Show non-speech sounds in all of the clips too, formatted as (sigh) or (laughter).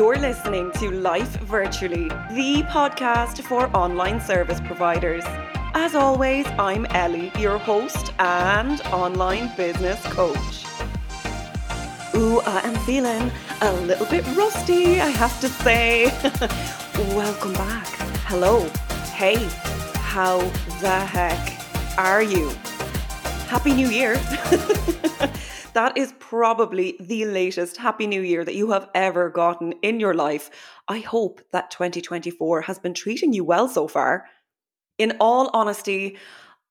You're listening to Life Virtually, the podcast for online service providers. As always, I'm Ellie, your host and online business coach. Ooh, I am feeling a little bit rusty, I have to say. (laughs) Welcome back. Hello. Hey, how the heck are you? Happy New Year. (laughs) that is probably the latest Happy New Year that you have ever gotten in your life. I hope that 2024 has been treating you well so far. In all honesty,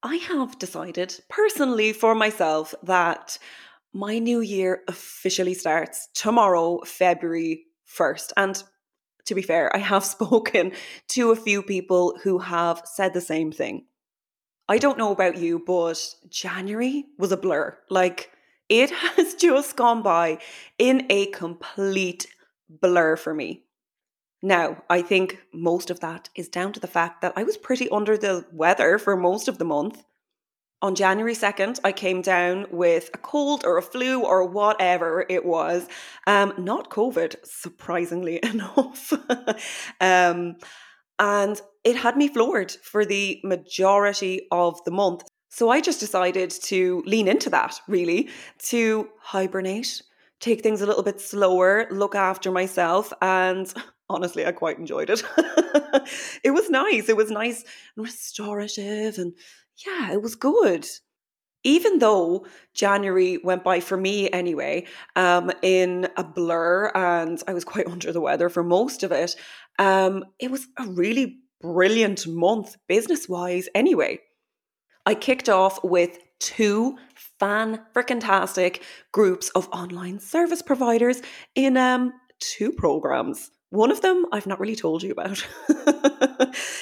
I have decided personally for myself that my new year officially starts tomorrow, February 1st. And to be fair, I have (laughs) spoken to a few people who have said the same thing. I don't know about you, but January was a blur. Like, it (laughs) has just gone by in a complete blur for me. Now, I think most of that is down to the fact that I was pretty under the weather for most of the month. On January 2nd, I came down with a cold or a flu or whatever it was. Um, not COVID, surprisingly (laughs) enough. um, and it had me floored for the majority of the month. So I just decided to lean into that, really, to hibernate, take things a little bit slower, look after myself, and (laughs) honestly, I quite enjoyed it. (laughs) it was nice. It was nice and restorative, and yeah, it was good. Even though January went by for me anyway, um, in a blur, and I was quite (laughs) under the weather for most of it, um, it was a really brilliant month business wise anyway. I kicked off with two fan freaking tastic groups of online service providers in um, two programs. One of them I've not really told you about. (laughs)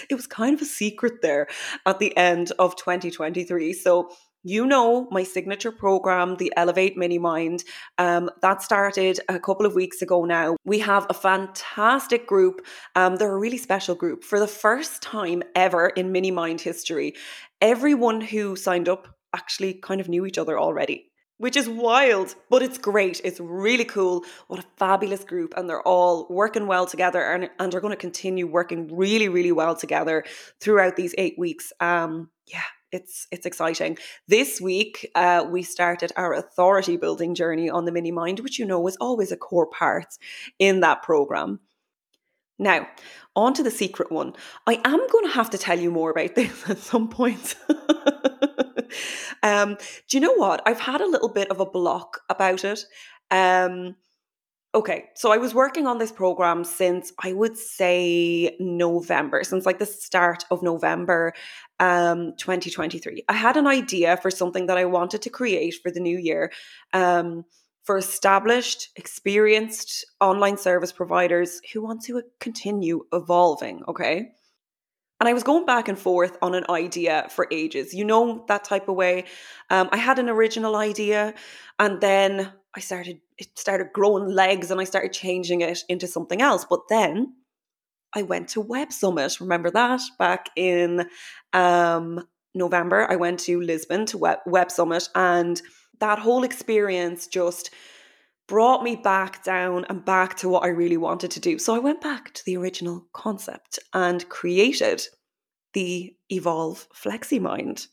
it was kind of a secret there at the end of 2023. So you know my signature program, the Elevate Mini Mind. Um, that started a couple of weeks ago now. We have a fantastic group. Um, they're a really special group. For the first time ever in Mini Mind history, everyone who signed up actually kind of knew each other already. Which is wild, but it's great. It's really cool. What a fabulous group. And they're all working well together and, and are going to continue working really, really well together throughout these eight weeks. Um, yeah, it's it's exciting. This week, uh, we started our authority building journey on the Mini Mind, which you know is always a core part in that program. Now, on to the secret one. I am going to have to tell you more about this (laughs) at some point. (laughs) um, do you know what? I've had a little bit of a block about it. Um, Okay, so I was working on this program since I would say November, since like the start of November um 2023. I had an idea for something that I wanted to create for the new year. Um for established, experienced online service providers who want to continue evolving, okay? And I was going back and forth on an idea for ages. You know, that type of way. Um, I had an original idea, and then I started, it started growing legs and I started changing it into something else. But then I went to Web Summit. Remember that back in um, November? I went to Lisbon to Web, Web Summit, and that whole experience just brought me back down and back to what I really wanted to do. So I went back to the original concept and created the Evolve Flexi Mind.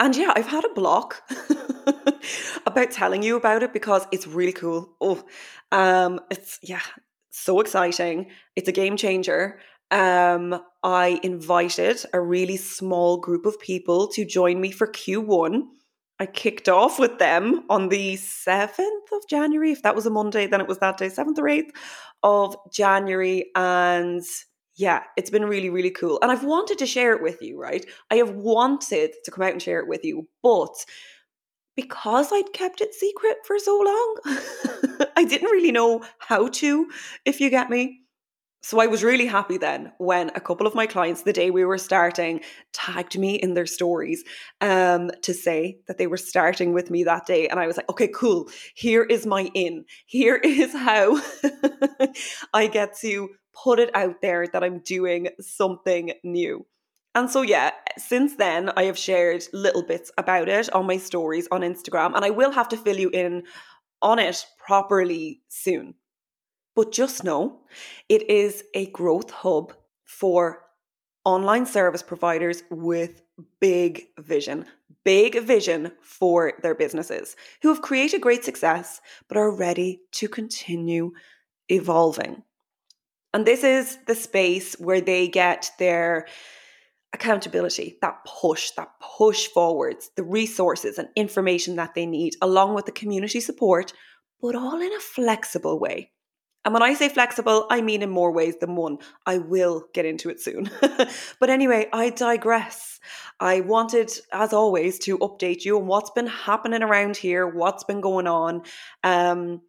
And yeah, I've had a block (laughs) about telling you about it because it's really cool. Oh, um, it's yeah, so exciting. It's a game changer. Um, I invited a really small group of people to join me for Q1. I kicked off with them on the 7th of January. If that was a Monday, then it was that day, 7th or 8th of January. And yeah, it's been really, really cool. And I've wanted to share it with you, right? I have wanted to come out and share it with you, but because I'd kept it secret for so long, (laughs) I didn't really know how to, if you get me. So I was really happy then when a couple of my clients, the day we were starting, tagged me in their stories um, to say that they were starting with me that day. And I was like, okay, cool. Here is my in. Here (laughs) is how (laughs) I get to put it out there that I'm doing something new. And so, yeah, since then, I have shared little bits about it on my stories on Instagram, and I will have to fill you in on it properly soon. But just know it is a growth hub for online service providers with big vision, big vision for their businesses who have created great success but are ready to continue evolving. And this is the space where they get their accountability, that push, that push forwards, the resources and information that they need, along with the community support, but all in a flexible way. And when I say flexible, I mean in more ways than one. I will get into it soon. (laughs) but anyway, I digress. I wanted, as always, to update you on what's been happening around here, what's been going on, um,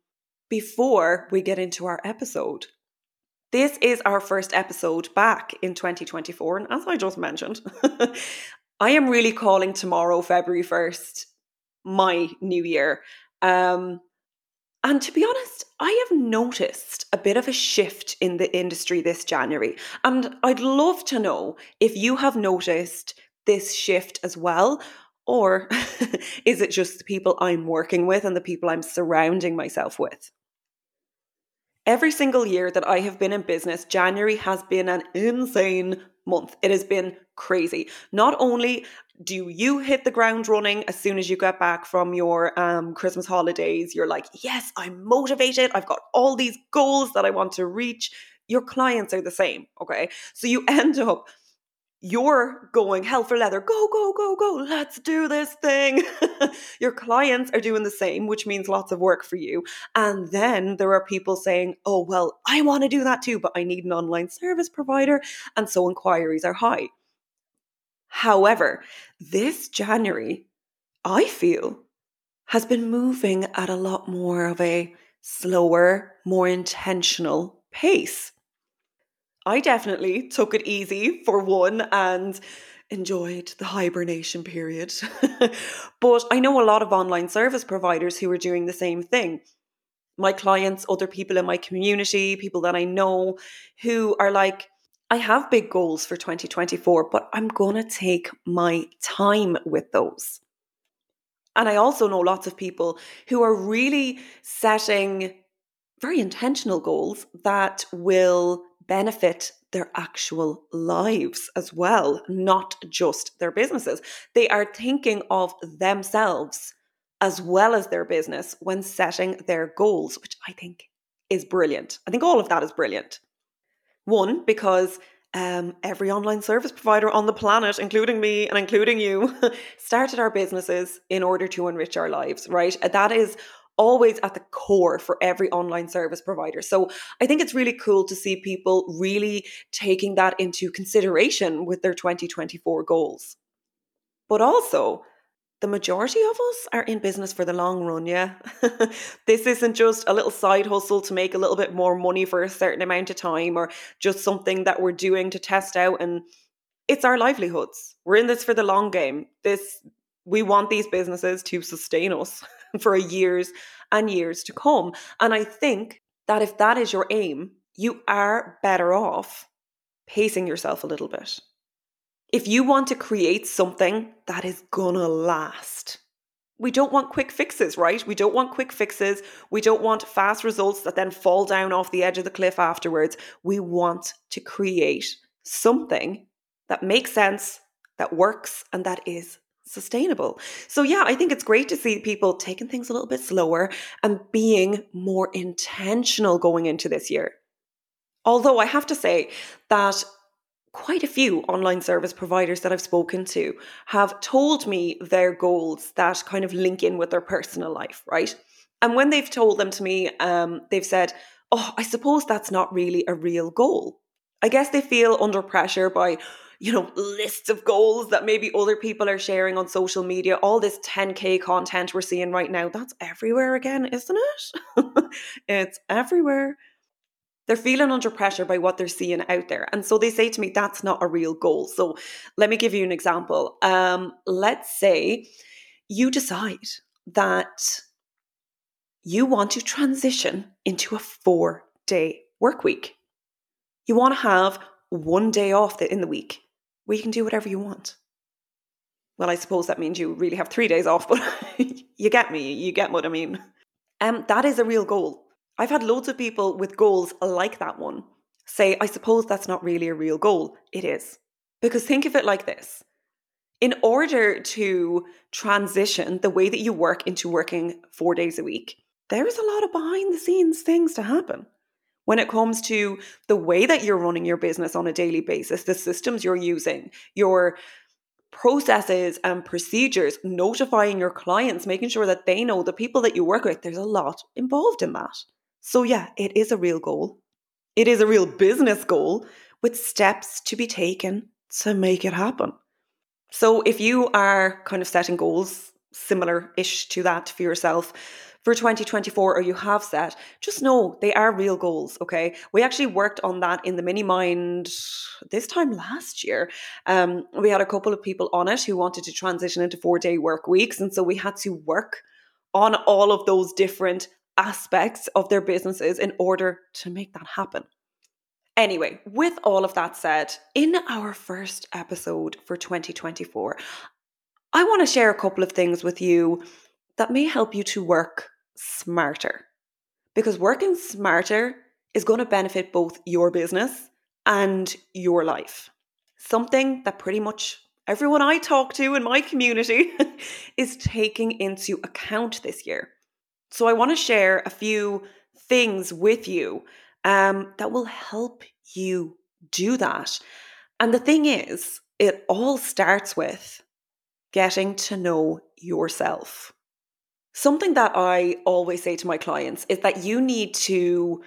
before we get into our episode. This is our first episode back in 2024. And as I just mentioned, (laughs) I am really calling tomorrow, February 1st, my new year. Um, and to be honest, I have noticed a bit of a shift in the industry this January. And I'd love to know if you have noticed this shift as well. Or (laughs) is it just the people I'm working with and the people I'm surrounding myself with? Every single year that I have been in business, January has been an insane month. It has been crazy. Not only do you hit the ground running as soon as you get back from your um, Christmas holidays? You're like, yes, I'm motivated. I've got all these goals that I want to reach. Your clients are the same. Okay. So you (laughs) end up, you're going hell for leather. Go, go, go, go. Let's do this thing. (laughs) your clients are doing the same, which means lots of work for you. And then there are people saying, oh, well, I want to do that too, but I need an online service provider. And so inquiries are high. However, this January, I feel, has been moving at a lot more of a slower, more intentional pace. I definitely took it easy for one and enjoyed the hibernation period. (laughs) but I know a lot of online service providers who are doing the same thing. My clients, other people in my community, people that I know who are like, I have big goals for 2024, but I'm going to take my time with those. And I also know lots of people who are really setting very intentional goals that will benefit their actual lives as well, not just their businesses. They are thinking of themselves as well as their business when setting their goals, which I think is brilliant. I think all of that is brilliant. One, because um, every online service provider on the planet, including me and including you, (laughs) started our businesses in order to enrich our lives, right? That is always at the core for every online service provider. So I think it's really cool to see people really taking that into consideration with their 2024 goals. But also, the majority of us are in business for the long run, yeah. (laughs) this isn't just a little side hustle to make a little bit more money for a certain amount of time or just something that we're doing to test out and it's our livelihoods. We're in this for the long game. This we want these businesses to sustain us (laughs) for years and years to come. And I think that if that is your aim, you are better off pacing yourself a little bit if you want to create something that is gonna last, we don't want quick fixes, right? We don't want quick fixes. We don't want fast results that then fall down off the edge of the cliff afterwards. We want to create something that makes sense, that works, and that is sustainable. So, yeah, I think it's great to see people taking things a little bit slower and being more intentional going into this year. Although I have to say that quite a few online service providers that I've spoken to have told me their goals that kind of link in with their personal life, right? And when they've told them to me, um, they've said, Oh, I suppose that's not really a real goal. I guess they feel under pressure by, you know, lists of goals that maybe other people are sharing on social media. All this 10K content we're seeing right now, that's everywhere again, isn't it? (laughs) it's everywhere. They're feeling under pressure by what they're seeing out there. And so they say to me, that's not a real goal. So let me give you an example. Um, let's say you decide that you want to transition into a four day work week. You want to have one day off in the week where you can do whatever you want. Well, I suppose that means you really have three days off, (laughs) but you get me, you get what I mean. Um, that is a real goal. I've had loads of people with goals like that one say, I suppose that's not really a real goal. It is. Because think of it like this in order to transition the way that you work into working four days a week, there's a lot of behind the scenes things to happen. When it comes to the way that you're running your business on a daily basis, the systems you're using, your processes and procedures, notifying your clients, making sure that they know the people that you work with, there's a lot involved in that. So, yeah, it is a real goal. It is a real business goal with steps to be taken to make it happen. So, if you are kind of setting goals similar ish to that for yourself, for 2024 or you have set, just know they are real goals, okay? We actually worked on that in the mini mind this time last year. Um, we had a couple of people on it who wanted to transition into four day work weeks. And so we had to work on all of those different aspects of their businesses in order to make that happen. Anyway, with all of that said, in our first episode for 2024, I want to share a couple of things with you that may help you to work smarter. Because working smarter is going to benefit both your business and your life. Something that pretty much everyone I talk to in my community (laughs) is taking into account this year. So, I want to share a few things with you um, that will help you do that. And the thing is, it all starts with getting to know yourself. Something that I always say to my clients is that you need to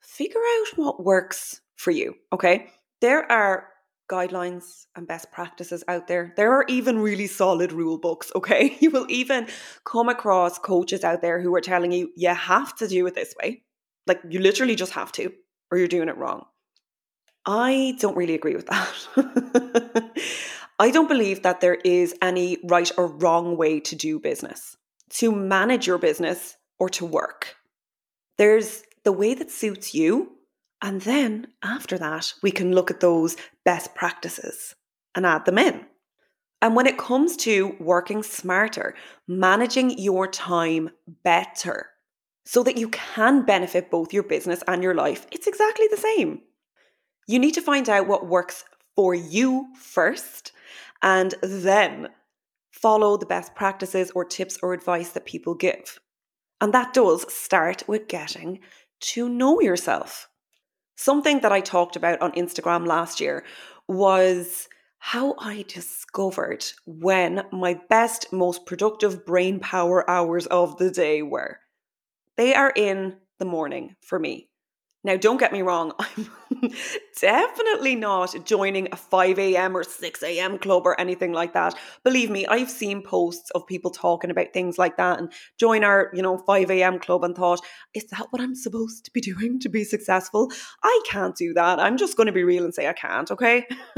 figure out what works for you. Okay. There are guidelines and best practices out there. There are even really solid rule books. Okay. (laughs) You will even come across coaches out there who are telling you, you have to do it this way. Like you literally just have to, or you're doing it wrong. I don't really agree with that. (laughs) I don't believe that there is any right or wrong way to do business to manage your business or to work. There's the way that suits you. And then after that, we can look at those best practices and add them in. And when it comes to working smarter, managing your time better so that you can benefit both your business and your life, it's exactly the same. You need to find out what works for you first and then follow the best practices or tips or advice that people give. And that does start with getting to know yourself. Something that I talked about on Instagram last year was how I discovered when my best, most productive brain power hours of the day were. They are in the morning for me. Now, don't get me wrong, (laughs) I'm definitely not joining a 5 a.m. or 6 a.m. club or anything like that. Believe me, I've seen posts of people talking about things like that and join our, you know, 5 a.m. club and thought, is that what I'm supposed to be doing to be successful? I can't do that. I'm just going to be real and say I can't, okay? (laughs)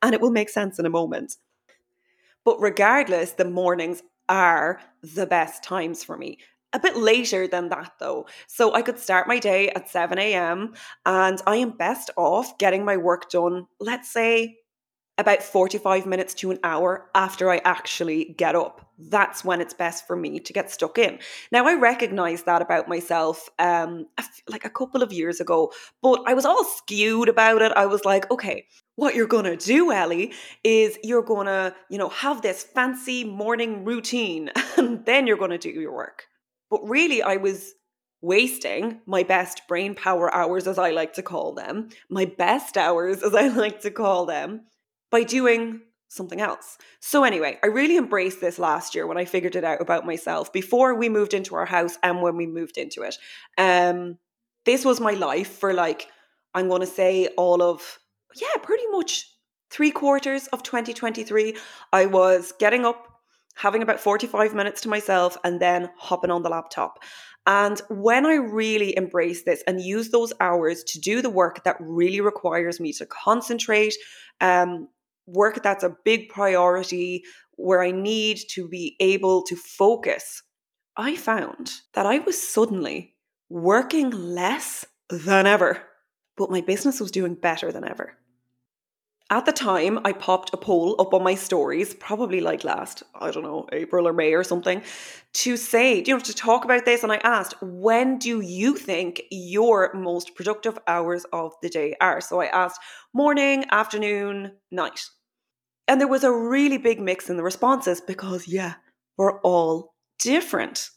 and it will make sense in a moment. But regardless, the mornings are the best times for me a bit later than that though. So I could start my day at 7 a.m. and I am best off getting my work done, let's say about 45 minutes to an hour after I actually get up. That's when it's best for me to get stuck in. Now, I recognize that about myself um, like a couple of years ago, but I was all skewed about it. I was like, okay, what you're going to do, Ellie, is you're going to, you know, have this fancy morning routine (laughs) and then you're going to do your work. But really, I was wasting my best brain power hours, as I like to call them, my best hours, (laughs) as I like to call them, by doing something else. So, anyway, I really embraced this last year when I figured it out about myself before we moved into our house and when we moved into it. Um, this was my life for like, I'm going to say all of, yeah, pretty much three quarters of 2023. I was getting up having about 45 minutes to myself and then hopping on the laptop. And when I really embrace this and use those hours to do the work that really requires me to concentrate, um, work that's a big priority, where I need to be able to focus, I found that I was suddenly working less than ever, but my business was doing better than ever. At the time, I popped a poll up on my stories, probably like last, I don't know, April or May or something, to say, you know, to talk about this. And I asked, when do you think your most productive hours of the day are? So I asked morning, afternoon, night. And there was a really big mix in the responses because, yeah, we're all different.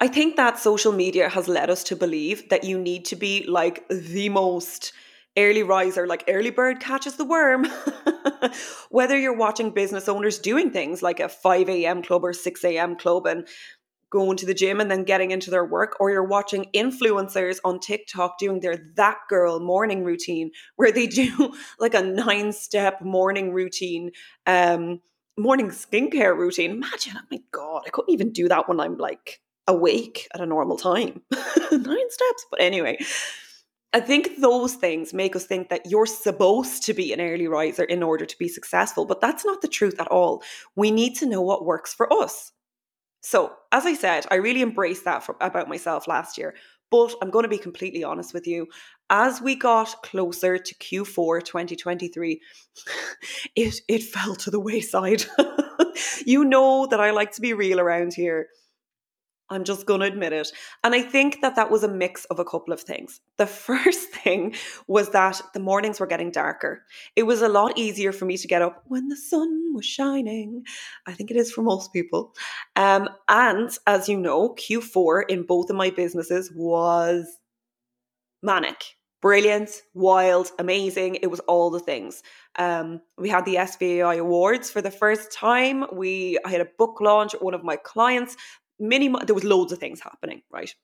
I think that social media has led us to believe that you need to be like the most early riser, like early bird catches the worm. (laughs) Whether you're watching business owners doing things like a 5 a.m. club or 6 a.m. club and going to the gym and then getting into their work, or you're watching influencers on TikTok doing their that girl morning routine where they (laughs) do like a nine step morning routine, um, morning skincare routine. Imagine, oh my God, I couldn't even do that when I'm like awake at a normal time. (laughs) nine steps. But anyway, I think those things make us think that you're supposed to be an early riser in order to be successful, but that's not the truth at all. We need to know what works for us. So, as I said, I really embraced that for, about myself last year. But I'm going to be completely honest with you. As we got closer to Q4 2023, (laughs) it, it fell to the wayside. (laughs) you know that I like to be real around here. I'm just going to admit it. And I think that that was a mix of a couple of things. The (laughs) first thing was that the mornings were getting darker. It was a lot easier for me to get up when the sun was shining. I think it is for most people. Um, and as you know, Q4 in both of my businesses was manic. Brilliant, wild, amazing. It was all the things. Um, we had the SVAI Awards for the first time. We I had a book launch one of my clients many there was loads of things happening, right?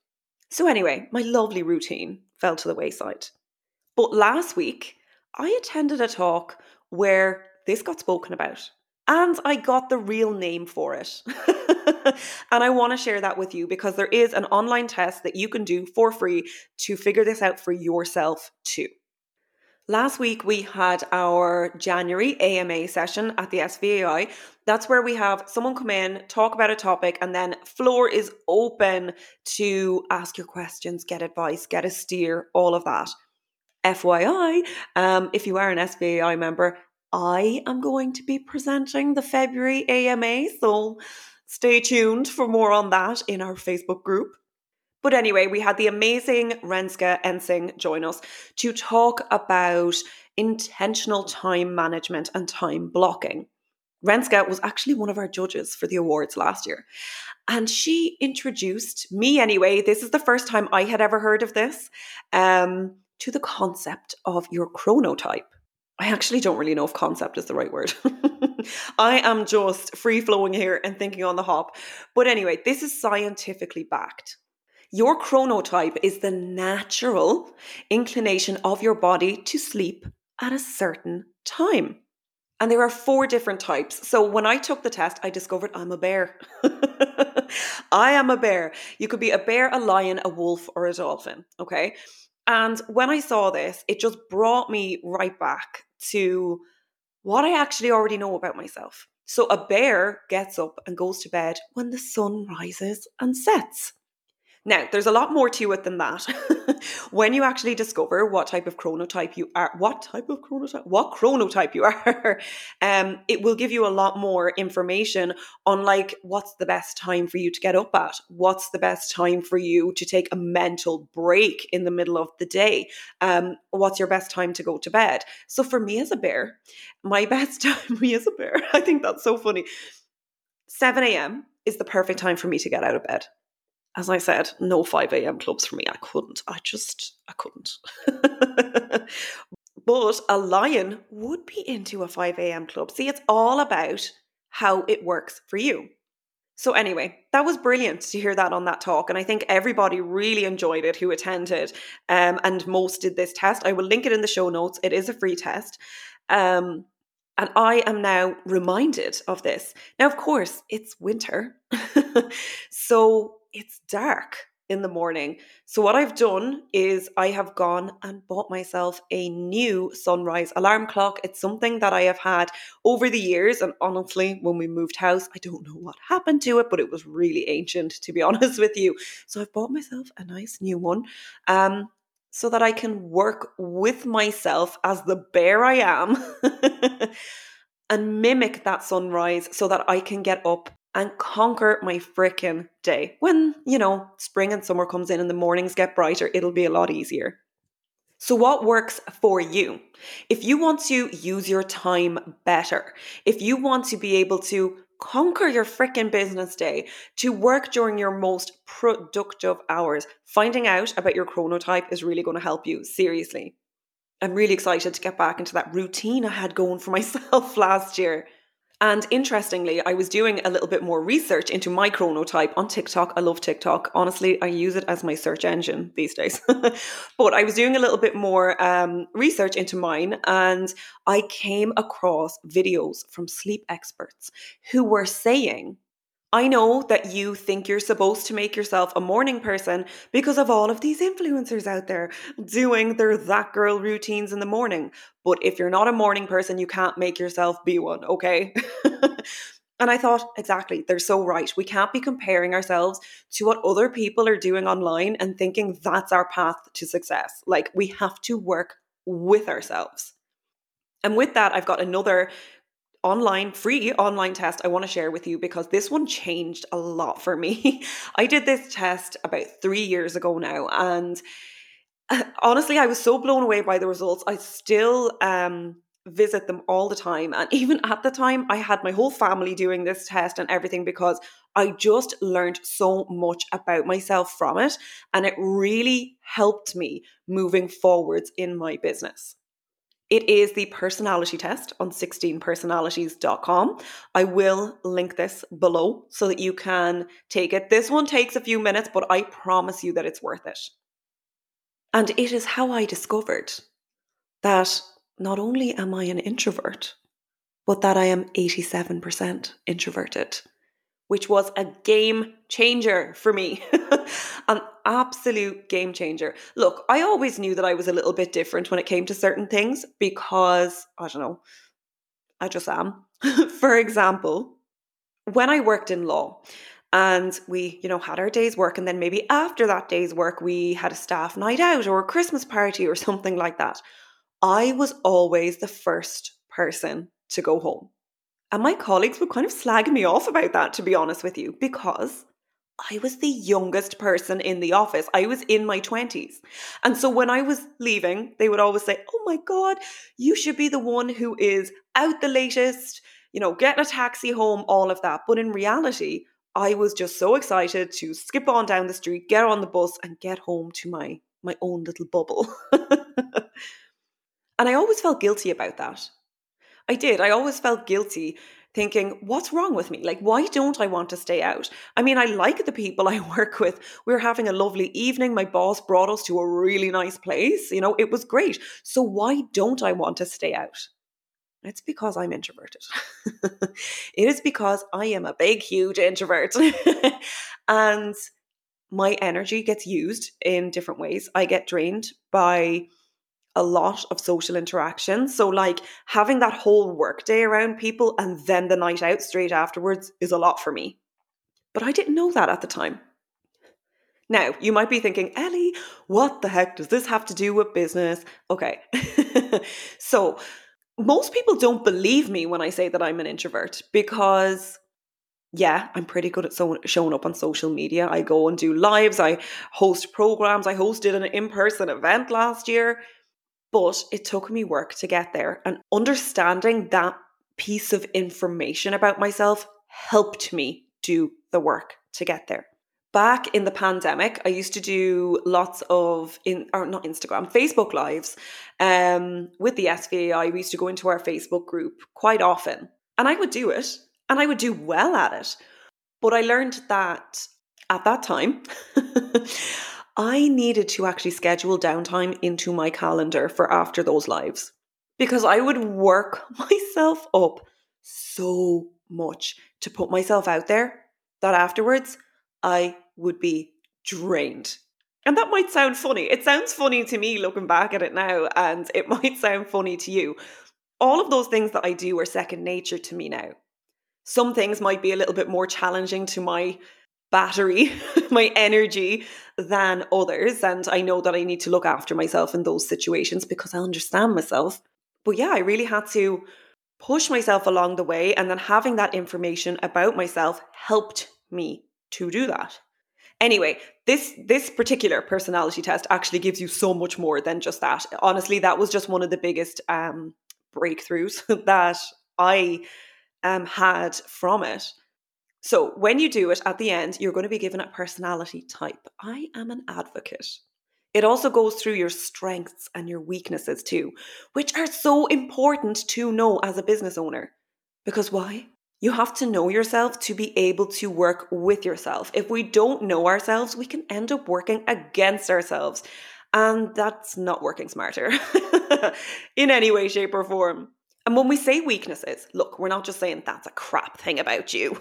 So anyway, my lovely routine fell to the wayside. But last week, I attended a talk where this got spoken about. And I got the real name for it. (laughs) and I want to share that with you because there is an online test that you can do for free to figure this out for yourself too. Last week, we had our January AMA session at the SVAI. That's where we have someone come in, talk about a topic, and then floor is open to ask your questions, get advice, get a steer, all of that. FYI, um, if you are an SVAI member, I am going to be presenting the February AMA, so stay tuned for more on that in our Facebook group. But anyway, we had the amazing Renska Ensing join us to talk about intentional time management and time blocking. Renska was actually one of our judges for the awards last year. And she introduced me, anyway, this is the first time I had ever heard of this, um, to the concept of your chronotype. I actually don't really know if concept is the right word. (laughs) I am just free flowing here and thinking on the hop. But anyway, this is scientifically backed. Your chronotype is the natural inclination of your body to sleep at a certain time. And there are four different types. So when I took the test, I discovered I'm a bear. (laughs) I am a bear. You could be a bear, a lion, a wolf, or a dolphin. Okay. And when I saw this, it just brought me right back to what I actually already know about myself. So a bear gets up and goes to bed when the sun rises and sets. Now, there's a lot more to it than that. (laughs) when you actually discover what type of chronotype you are, what type of chronotype, what chronotype you (laughs) are, um, it will give you a lot more information on like what's the best time for you to get up at, what's the best time for you to take a mental break in the middle of the day, um, what's your best time to go to bed. So for me as a bear, my (laughs) best time, me as a bear, I think that's so funny. 7 a.m. is the perfect time for me to get out of bed as I said, no 5 a.m. clubs for me. I couldn't. I just, I couldn't. (laughs) but a lion would be into a 5 a.m. club. See, it's all about how it works for you. So, anyway, that was brilliant to hear that on that talk. And I think everybody really enjoyed it who attended um, and most did this test. I will link it in the show notes. It is a free test. Um, and I am now reminded of this. Now, of course, it's winter. (laughs) so it's dark in the morning. So, what I've done is I have gone and bought myself a new sunrise alarm clock. It's something that I have had over the years. And honestly, when we moved house, I don't know what happened to it, but it was really ancient, to be (laughs) honest with you. So, I've bought myself a nice new one. Um, so that I can work with myself as the bear I am (laughs) and mimic that sunrise so that I can get up and conquer my frickin' day. When, you know, spring and summer comes in and the mornings get brighter, it'll be a lot easier. So, what works for you? If you want to use your time better, if you want to be able to conquer your freaking business day, to work during your most productive hours, finding out about your chronotype is really going to help you. Seriously. I'm really excited to get back into that routine I had going for (laughs) myself last year. And interestingly, I was doing a little bit more research into my chronotype on TikTok. I love TikTok. Honestly, I use it as my search engine these days. (laughs) but I was doing a little bit more um, research into mine, and I came across videos from sleep experts who were saying I know that you think you're supposed to make yourself a morning person because of all of these influencers out there doing their that girl routines in the morning. But if you're not a morning person, you can't make yourself be one, okay? (laughs) and I thought, exactly, they're so right. We can't be comparing ourselves to what other people are doing online and thinking that's our path to success. Like, we have to work with ourselves. And with that, I've got another online free online test I want to share with you because this one changed a lot for me. (laughs) I did this test about 3 years ago now and (laughs) honestly I was so blown away by the results. I still um visit them all the time and (laughs) even at the time I had my whole family doing this test and everything because I just learned so much about myself from it and it really helped me moving forwards in my business. It is the personality test on 16personalities.com. I will link this below so that you can take it. This one takes a few minutes, but I promise you that it's worth it. And it is how I discovered that not only am I an introvert, but that I am 87% introverted which was a game changer for me. (laughs) An absolute game changer. Look, I always knew that I was a little bit different when it came to certain things because, I don't know, I just am. (laughs) for example, when I worked in law, and we you know had our day's work and then maybe after that day's work we had a staff night out or a christmas party or (laughs) something like that i was always the first person to go home and my colleagues would kind of slag me off about that, to be honest with you, because I was the youngest person in the office. I was in my 20s. And so when I was leaving, they would always say, Oh my God, you should be the one who is out the latest, you know, getting a taxi home, all of that. But in reality, I was just so excited to skip on down the street, get on the bus, and get home to my, my own little bubble. (laughs) and I always felt guilty about that. I did. I always felt guilty thinking, what's wrong with me? Like, why don't I want to stay out? I mean, I like the people (laughs) I work with. We are having a lovely evening. My boss brought us to a really nice place. You know, it was great. So, why don't I want to stay out? It's because I'm introverted. (laughs) it is because I am a big, huge introvert. (laughs) and my energy gets used in different ways. I get drained by a lot of social interaction. So, like having that whole work day around people and then the night out straight afterwards is a lot for me. But I didn't know that at the time. Now, you might be thinking, Ellie, what the heck does this have to do with business? Okay. (laughs) so, most people don't believe me when I say that I'm an introvert because yeah, I'm pretty good at so- showing up on social media. I go and do lives, I host programs. I hosted an in person event last year. But it took me work to get there, and understanding that piece of information about myself helped me do the work to get there. Back in the pandemic, I used to do lots of in or not Instagram, Facebook lives um, with the SVAI. We used to go into our Facebook group quite often, and I would do it, and I would do well at it. But I learned that at that time, (laughs) I needed to actually schedule downtime into my calendar for after those lives because I would work (laughs) myself up so much to put myself out there that afterwards I would be drained. And that might sound funny. It sounds funny to me looking back at it now, and it (laughs) might sound funny to you. All of those things that I do are second nature to me now. Some things might be a little bit more challenging to my battery, (laughs) my energy than others. And I know that I need to look after myself in those situations because I understand myself. But yeah, I really had to push myself along the way. And then having that information about myself helped me to do that. Anyway, this this particular personality test actually gives you so much more than just that. Honestly, that was just one of the biggest um, breakthroughs (laughs) that I um, had from it. So, when you do it at the end, you're going to be given a personality type. I am an advocate. It also goes through your strengths and your weaknesses too, which are so important to know as a business owner. Because why? You have to know yourself to be able to work with yourself. If we don't know ourselves, we can end up working against ourselves. And that's not working smarter (laughs) in any way, shape, or form. And when we say weaknesses, look, we're not just saying that's a crap thing about you.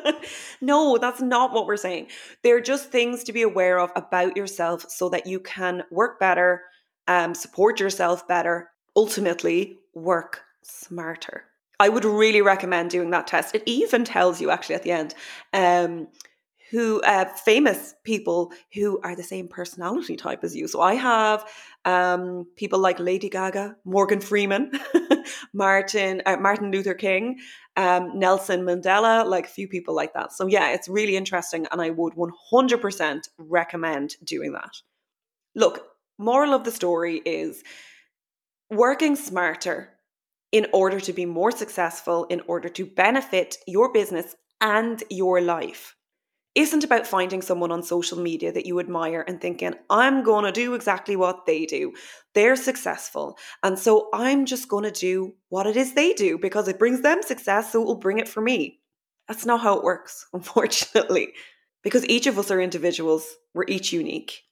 (laughs) no, that's not what we're saying. They're just things to be aware of about yourself so that you can work better, um, support yourself better, ultimately work smarter. I would really recommend doing that test. It even tells you actually at the end um, who uh, famous people who are the same personality type as you. So I have um, people like Lady Gaga, Morgan Freeman, (laughs) Martin uh, Martin Luther King, um, Nelson Mandela, like a few people like that. So yeah, it's really interesting, and I would one hundred percent recommend doing that. Look, moral of the story is working smarter in order to be more successful, in order to benefit your business and your life isn't about finding someone on social media that you admire and thinking, I'm going to do exactly what they do. They're successful. And so I'm just going to do what it is they do because it brings them success. So it will bring it for me. That's not how it works, (laughs) unfortunately, because each of us are individuals. We're each unique.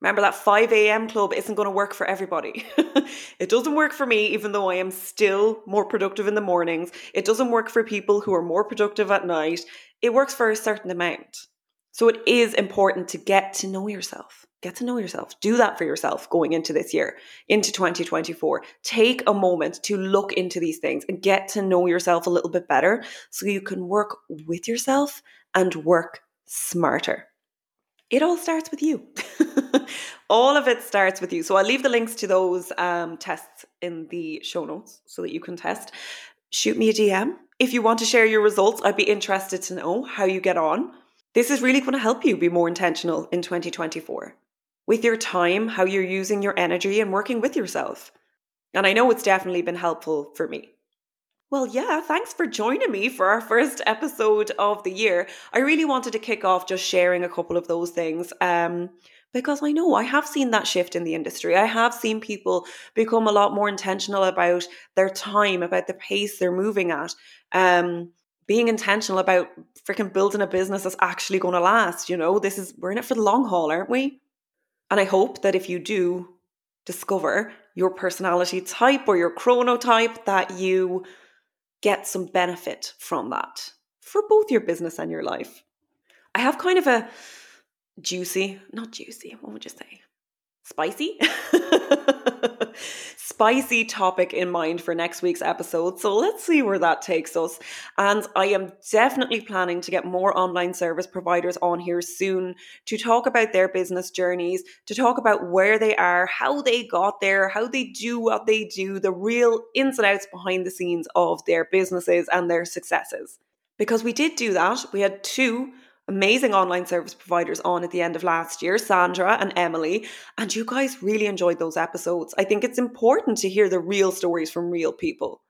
Remember that 5 a.m. club isn't going to work for everybody. (laughs) it doesn't work for me, even though I am still more productive in the mornings. It doesn't work for people who are more productive at night it works for a certain amount. So it is important to get to know yourself. Get to know yourself. Do that for yourself going into this year, into 2024. Take a moment to look into these things and get to know yourself a little bit better so you can work with yourself and work smarter. It all starts with you. (laughs) all of it starts with you. So I'll leave the links to those um, tests in the show notes so that you can test. Shoot me a DM if you want to share your results, I'd be interested to know how you get on. This is really going to help you be more intentional in 2024 with your time, how you're using your energy, and working with yourself. And I know it's definitely been helpful for me. Well, yeah, thanks for joining me for our first episode of the year. I really wanted to kick off just sharing a couple of those things. Um, because I know I have seen that shift in the industry. I have seen people become a lot more intentional about their time, about the pace they're moving at, um, being intentional about freaking building a business that's actually going to last. You know, this is we're in it for the long haul, aren't we? And I hope that if you do discover your personality type or your chronotype, that you get some benefit from that for both your business and your life. I have kind of a juicy, not juicy, what would you say? Spicy? (laughs) Spicy topic in mind for next week's episode. So let's see where that takes us. And I am definitely planning to get more online service providers on here soon to talk about their business journeys, to talk about where they are, how they got there, how they do what they do, the real ins and outs behind the scenes of their businesses and their successes. Because we did do that. We had two amazing online service providers on at the end of last year, Sandra and Emily, and you guys really enjoyed those episodes. I think it's important to hear the real stories from real people.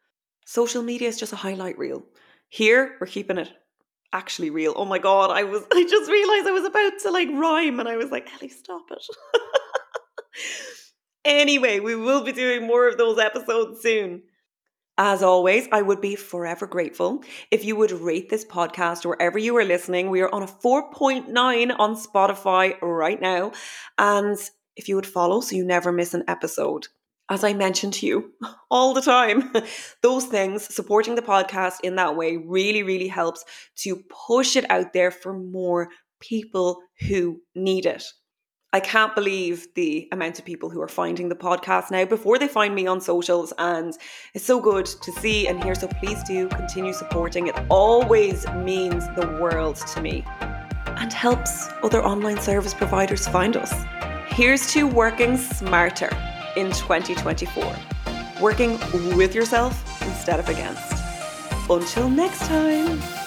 Social media is just a highlight reel. Here, we're keeping it actually real. Oh my god, I was (laughs) I just realized I was about to like rhyme and I was like, Ellie, stop it. (laughs) anyway, we will be doing more of those episodes soon. As always, I would be forever grateful if you would rate this podcast wherever you are listening. We are on a 4.9 on Spotify right now. And if you would follow so you never miss an episode. As I mentioned to you (laughs) all the time, (laughs) those things, supporting the podcast in that way really, really helps to push it out there for more people who need it. I can't believe the amount of people who are finding the podcast now before they find me on socials. And it's so good to see and hear. So please do continue supporting. It always means the world to me. and helps other online service providers find us. Here's to working smarter in 2024, working with yourself instead of against. Until next time.